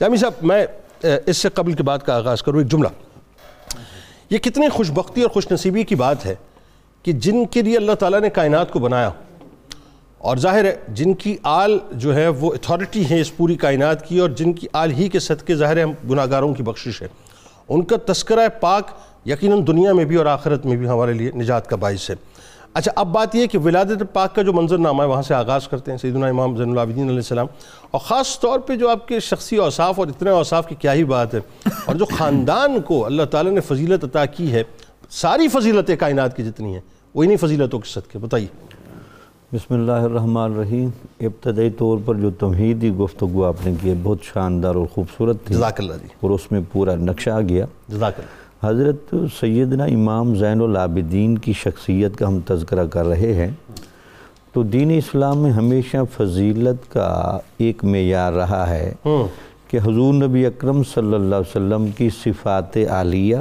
جامی صاحب، میں اس سے قبل کی بات کا آغاز کروں، ایک جملہ۔ یہ کتنی خوش بختی اور خوش نصیبی کی بات ہے کہ جن کے لیے اللہ تعالیٰ نے کائنات کو بنایا۔ اور ظاہر ہے، جن کی آل جو ہے، وہ اتھارٹی ہے اس پوری کائنات کی، اور جن کی آل ہی کے صدقے، ظاہر ہے گناہگاروں کی بخشش ہے۔ ان کا تذکرہ پاک یقیناً دنیا میں بھی اور آخرت میں بھی ہمارے لیے نجات کا باعث ہے۔ اچھا اب بات یہ ہے کہ ولادت پاک کا جو منظر نامہ ہے وہاں سے آغاز کرتے ہیں سیدنا امام زین العابدین علیہ السلام۔ اور خاص طور پہ جو آپ کے شخصی اوصاف اور اتنے اوصاف کی کیا ہی بات ہے۔ اور جو خاندان کو اللہ تعالیٰ نے فضیلت عطا کی ہے ساری فضیلتیں کائنات کی جتنی ہیں وہ انہی فضیلتوں کے صدقے۔ بتائیے۔ بسم اللہ الرحمن الرحیم۔ ابتدائی طور پر جو تمہیدی گفتگو آپ نے کی ہے بہت شاندار اور خوبصورت تھی۔ جزاک اللہ جی۔ اور اس میں پورا نقشہ آ گیا۔ جزاک اللہ۔ حضرت سیدنا امام زین العابدین کی شخصیت کا ہم تذکرہ کر رہے ہیں تو دین اسلام میں ہمیشہ فضیلت کا ایک معیار رہا ہے کہ حضور نبی اکرم صلی اللہ علیہ وسلم کی صفات عالیہ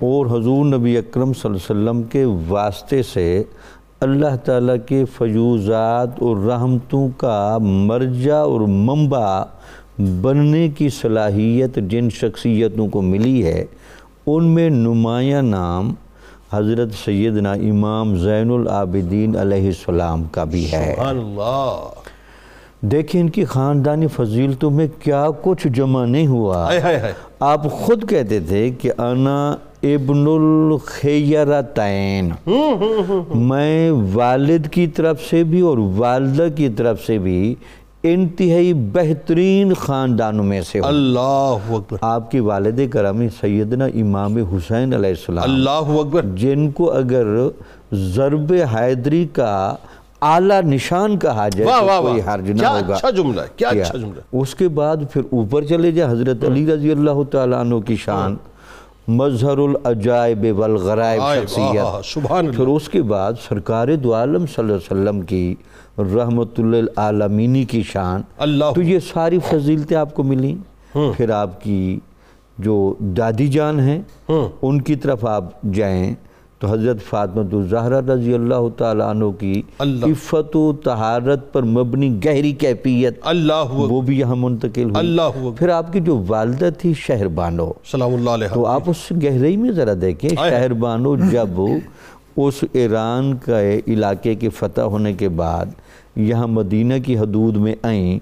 اور حضور نبی اکرم صلی اللہ علیہ وسلم کے واسطے سے اللہ تعالیٰ کے فیوزات اور رحمتوں کا مرجع اور منبع بننے کی صلاحیت جن شخصیتوں کو ملی ہے ان میں نمایاں نام حضرت سیدنا امام زین العابدین علیہ السلام کا بھی ہے۔ اللہ۔ دیکھیں ان کی خاندانی فضیلتوں میں کیا کچھ جمع نہیں ہوا۔ آپ خود کہتے تھے کہ انا ابن الخیرتین۔ میں والد کی طرف سے بھی اور والدہ کی طرف سے بھی انتہائی بہترین خاندانوں میں سے اللہ اکبر۔ آپ کی والد کرامی سیدنا امام حسین علیہ السلام۔ اللہ اکبر۔ جن کو اگر ضرب حیدری کا اعلیٰ نشان کہا جائے واہ واہ کوئی حرج نہ ہوگا۔ اچھا جملہ کیا کیا؟ اچھا جملہ ہے۔ اس کے بعد پھر اوپر چلے جائے حضرت علی رضی اللہ تعالیٰ عنہ کی شان۔ مظہر العجائب والغرائب شخصیت۔ سبحان پھر اس کے بعد سرکار دو عالم صلی اللہ علیہ وسلم کی رحمت للعالمینی کی شان۔ اللہ۔ تو یہ ساری فضیلتیں آپ کو ملیں۔ پھر آپ کی جو دادی جان ہیں ان کی طرف آپ جائیں۔ تو حضرت فاطمہ الزہرہ رضی اللہ تعالیٰ عنہ کی عفت و طہارت پر مبنی گہری کیفیت اللہ وہ بھی یہاں منتقل ہوئی۔ اللہ اکبر پھر آپ کی جو والدہ تھی شہر بانو سلام اللہ علیہ۔ تو آپ اس گہرائی میں ذرا دیکھیں۔ شہر بانو جب اس ایران کا علاقے کے فتح ہونے کے بعد یہاں مدینہ کی حدود میں آئیں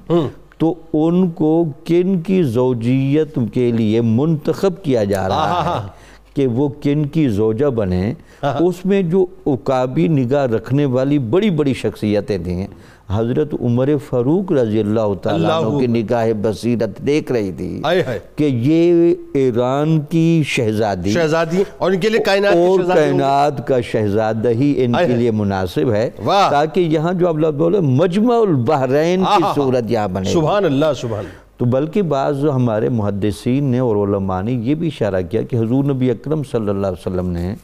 تو ان کو کن کی زوجیت کے لیے منتخب کیا جا رہا ہے؟ کہ وہ کن کی زوجہ بنے اس میں جو عقابی نگاہ رکھنے والی بڑی بڑی شخصیتیں تھیں حضرت عمر فاروق رضی اللہ تعالیٰ کی نگاہ بصیرت دیکھ رہی تھی کہ یہ ایران کی شہزادی شہزادی اور ان کے لیے کائنات اور۔ کائنات کا شہزادہ ہی ان کے۔ لیے مناسب ہے۔ تاکہ یہاں جو اب لفظ بولے مجمع البحرین کی۔ صورت یہاں بنے سبحان اللہ سبحان اللہ تو بلکہ بعض ہمارے محدثین نے اور علماء نے یہ بھی اشارہ کیا کہ حضور نبی اکرم صلی اللہ علیہ وسلم نے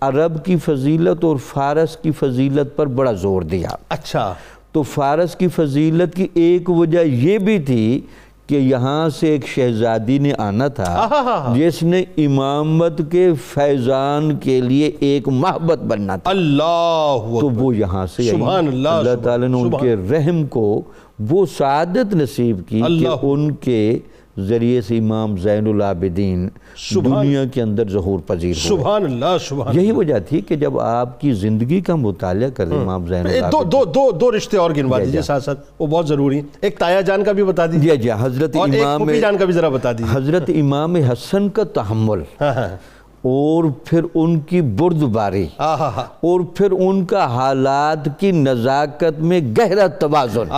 عرب کی فضیلت اور فارس کی فضیلت پر بڑا زور دیا۔ اچھا۔ تو فارس کی فضیلت کی ایک وجہ یہ بھی تھی کہ یہاں سے ایک شہزادی نے آنا تھا جس نے امامت کے فیضان کے لیے ایک محبت بننا تھا۔ اللہ تو وہ یہاں سے اللہ، تعالیٰ نے ان کے رحم کو وہ سعادت نصیب کی کہ۔ ان کے ذریعے سے امام زین العابدین دنیا کے اندر ظہور پذیر ہوئے۔ سبحان اللہ سبحان یہی وجہ تھی کہ جب آپ کی زندگی کا مطالعہ کریں امام زین دو العابدین۔ دو دو دو رشتے اور گنوا جی، دیجیے جی۔ ساتھ ساتھ وہ بہت ضروری ہیں۔ ایک تایا جان کا بھی بتا دیجیے جی جی حضرت اور ایک امام جان کا بھی ذرا بتا دیجیے حضرت امام حسن کا تحمل۔ ہاں ہاں۔ اور پھر ان کی بردباری آہا ہا اور پھر ان کا حالات کی نزاکت میں گہرا توازن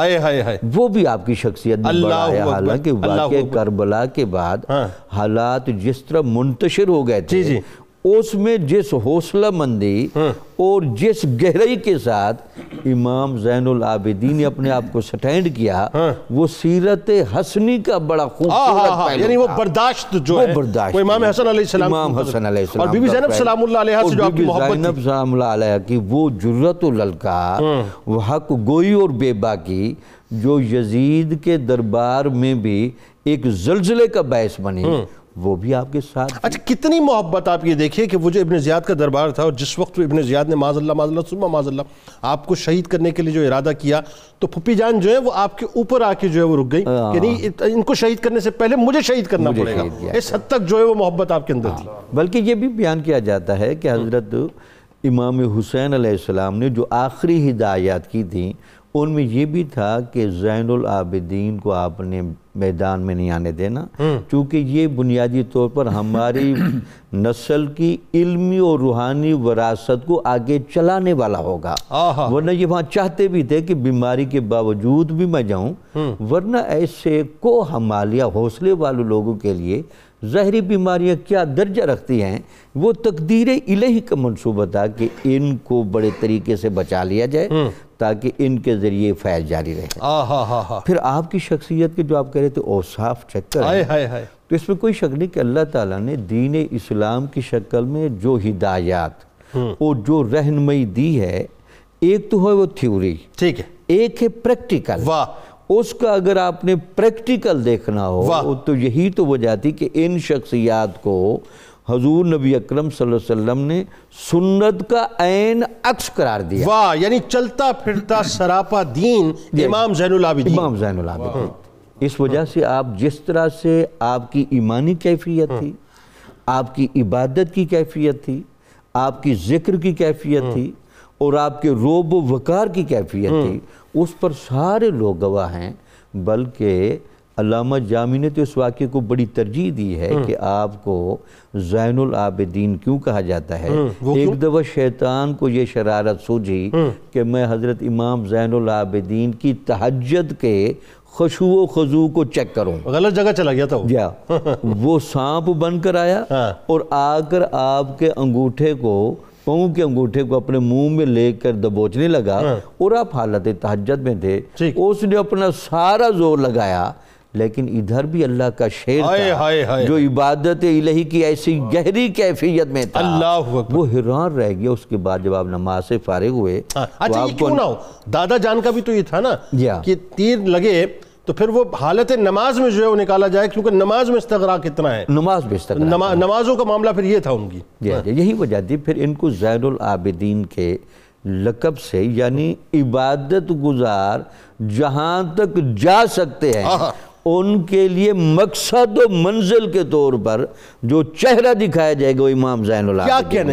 وہ بھی آپ کی شخصیت میں بڑا ہے حالانکہ اللہ واقع اکبر۔ کربلا کے بعد ہاں۔ حالات جس طرح منتشر ہو گئے تھے جی، جی۔ اس میں جس حوصلہ مندی اور جس گہرائی کے ساتھ امام زین العابدین نے اپنے آپ کو سٹینڈ کیا وہ سیرت حسنی کا بڑا خوبصورت پہلو یعنی وہ۔ برداشت جو ہے وہ امام حسن علیہ السلام امام حسن علیہ السلام اور بی بی زینب۔ سلام اللہ علیہ سے جو آپ کی محبت زینب تھی۔ سلام اللہ علیہ کی وہ جرت الالقا وہ حق گوئی اور بیبا کی جو یزید کے دربار میں بھی ایک زلزلے کا باعث بنی۔ وہ بھی آپ کے ساتھ اچھا کتنی محبت آپ یہ دیکھیں کہ وہ جو ابن زیاد کا دربار تھا اور جس وقت ابن زیاد نے معاذ اللہ معاذ اللہ سما معاذ اللہ آپ کو شہید کرنے کے لیے جو ارادہ کیا تو پھپی جان جو ہے وہ آپ کے اوپر آ کے جو ہے وہ رک گئی۔ کہ نہیں ان کو شہید کرنے سے پہلے مجھے شہید کرنا پڑے گا۔ اس حد تک جو ہے وہ محبت آپ کے اندر تھی۔ بلکہ یہ بھی بیان کیا جاتا ہے کہ حضرت امام حسین علیہ السلام نے جو آخری ہدایات کی تھیں ان میں یہ بھی تھا کہ زین العابدین کو آپ نے میدان میں نہیں آنے دینا۔ چونکہ یہ بنیادی طور پر ہماری نسل کی علمی اور روحانی وراثت کو آگے چلانے والا ہوگا۔ ورنہ یہ وہاں چاہتے بھی تھے کہ بیماری کے باوجود بھی میں جاؤں۔ ورنہ ایسے کو ہمالیہ حوصلے والے لوگوں کے لیے ظاہری بیماریاں کیا درجہ رکھتی ہیں؟ وہ تقدیر الہی کا منصوبہ تھا کہ ان کو بڑے طریقے سے بچا لیا جائے تاکہ ان کے ذریعے فیض جاری رہے۔ پھر آپ کی شخصیت کے جو آپ کہہ رہے تھے اوصاف چیک ہائے تو اس میں کوئی شک نہیں کہ اللہ تعالیٰ نے دین اسلام کی شکل میں جو ہدایات اور جو رہنمائی دی ہے ایک تو ہے وہ تھیوری۔ ٹھیک ہے۔ ایک ہے پریکٹیکل۔ واہ۔ اس کا اگر آپ نے پریکٹیکل دیکھنا۔ ہو تو یہی تو وجہ تھی کہ ان شخصیات کو حضور نبی اکرم صلی اللہ علیہ وسلم نے سنت کا عین عکس قرار دیا۔ واہ یعنی چلتا پھرتا سراپا دین امام زین العابدین۔ امام زین العابدین۔ اس وجہ سے آپ جس طرح سے آپ کی ایمانی کیفیت تھی، آپ کی عبادت کی کیفیت تھی، آپ کی ذکر کی کیفیت تھی اور آپ کے روب و وقار کی کیفیت تھی، اس پر سارے لوگ گواہ ہیں، بلکہ علامہ جامی نے تو اس واقعے کو بڑی ترجیح دی ہے کہ آپ کو زین العابدین کیوں کہا جاتا ہے؟ ایک دفعہ شیطان کو یہ شرارت سوجھی کہ میں حضرت امام زین العابدین کی تہجد کے خشوع و خضوع کو چیک کروں۔ غلط جگہ چلا گیا تھا وہ۔ یا وہ سانپ بن کر آیا ہاں۔ اور آ کر آپ کے انگوٹھے کو پاؤں کے انگوٹھے کو اپنے منہ میں لے کر دبوچنے لگا اور آپ حالت تہجد میں تھے۔ اس نے اپنا سارا زور لگایا لیکن ادھر بھی اللہ کا ہائے تھا جو عبادت الہی کی ایسی گہری کیفیت میں تھا۔ اللہ وہ حیران رہ گیا اس کے بعد جب آپ نماز سے فارغ ہوئے ہاں، اچھا یہ کیوں نہ ہو؟ دادا جان کا بھی تو یہ تھا نا یا۔ کہ تیر لگے تو پھر وہ حالت نماز میں جو ہے وہ نکالا جائے کیونکہ نماز میں استغراق کتنا ہے۔ نماز استقرار نما- نمازوں کا معاملہ پھر یہ تھا ان کی۔ جی جی یہی وجہ تھی۔ پھر ان کو زین العابدین کے لقب سے یعنی عبادت گزار جہاں تک جا سکتے ہیں ان کے لیے مقصد و منزل کے طور پر جو چہرہ دکھایا جائے گا وہ امام زین کیا العابدین کہنے